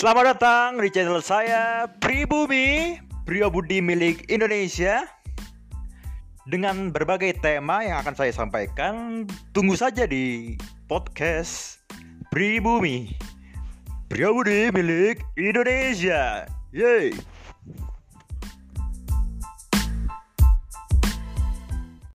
Selamat datang di channel saya Pribumi Pria Budi milik Indonesia. Dengan berbagai tema yang akan saya sampaikan Tunggu saja di podcast Pribumi. Pria Budi milik Indonesia. Yeay.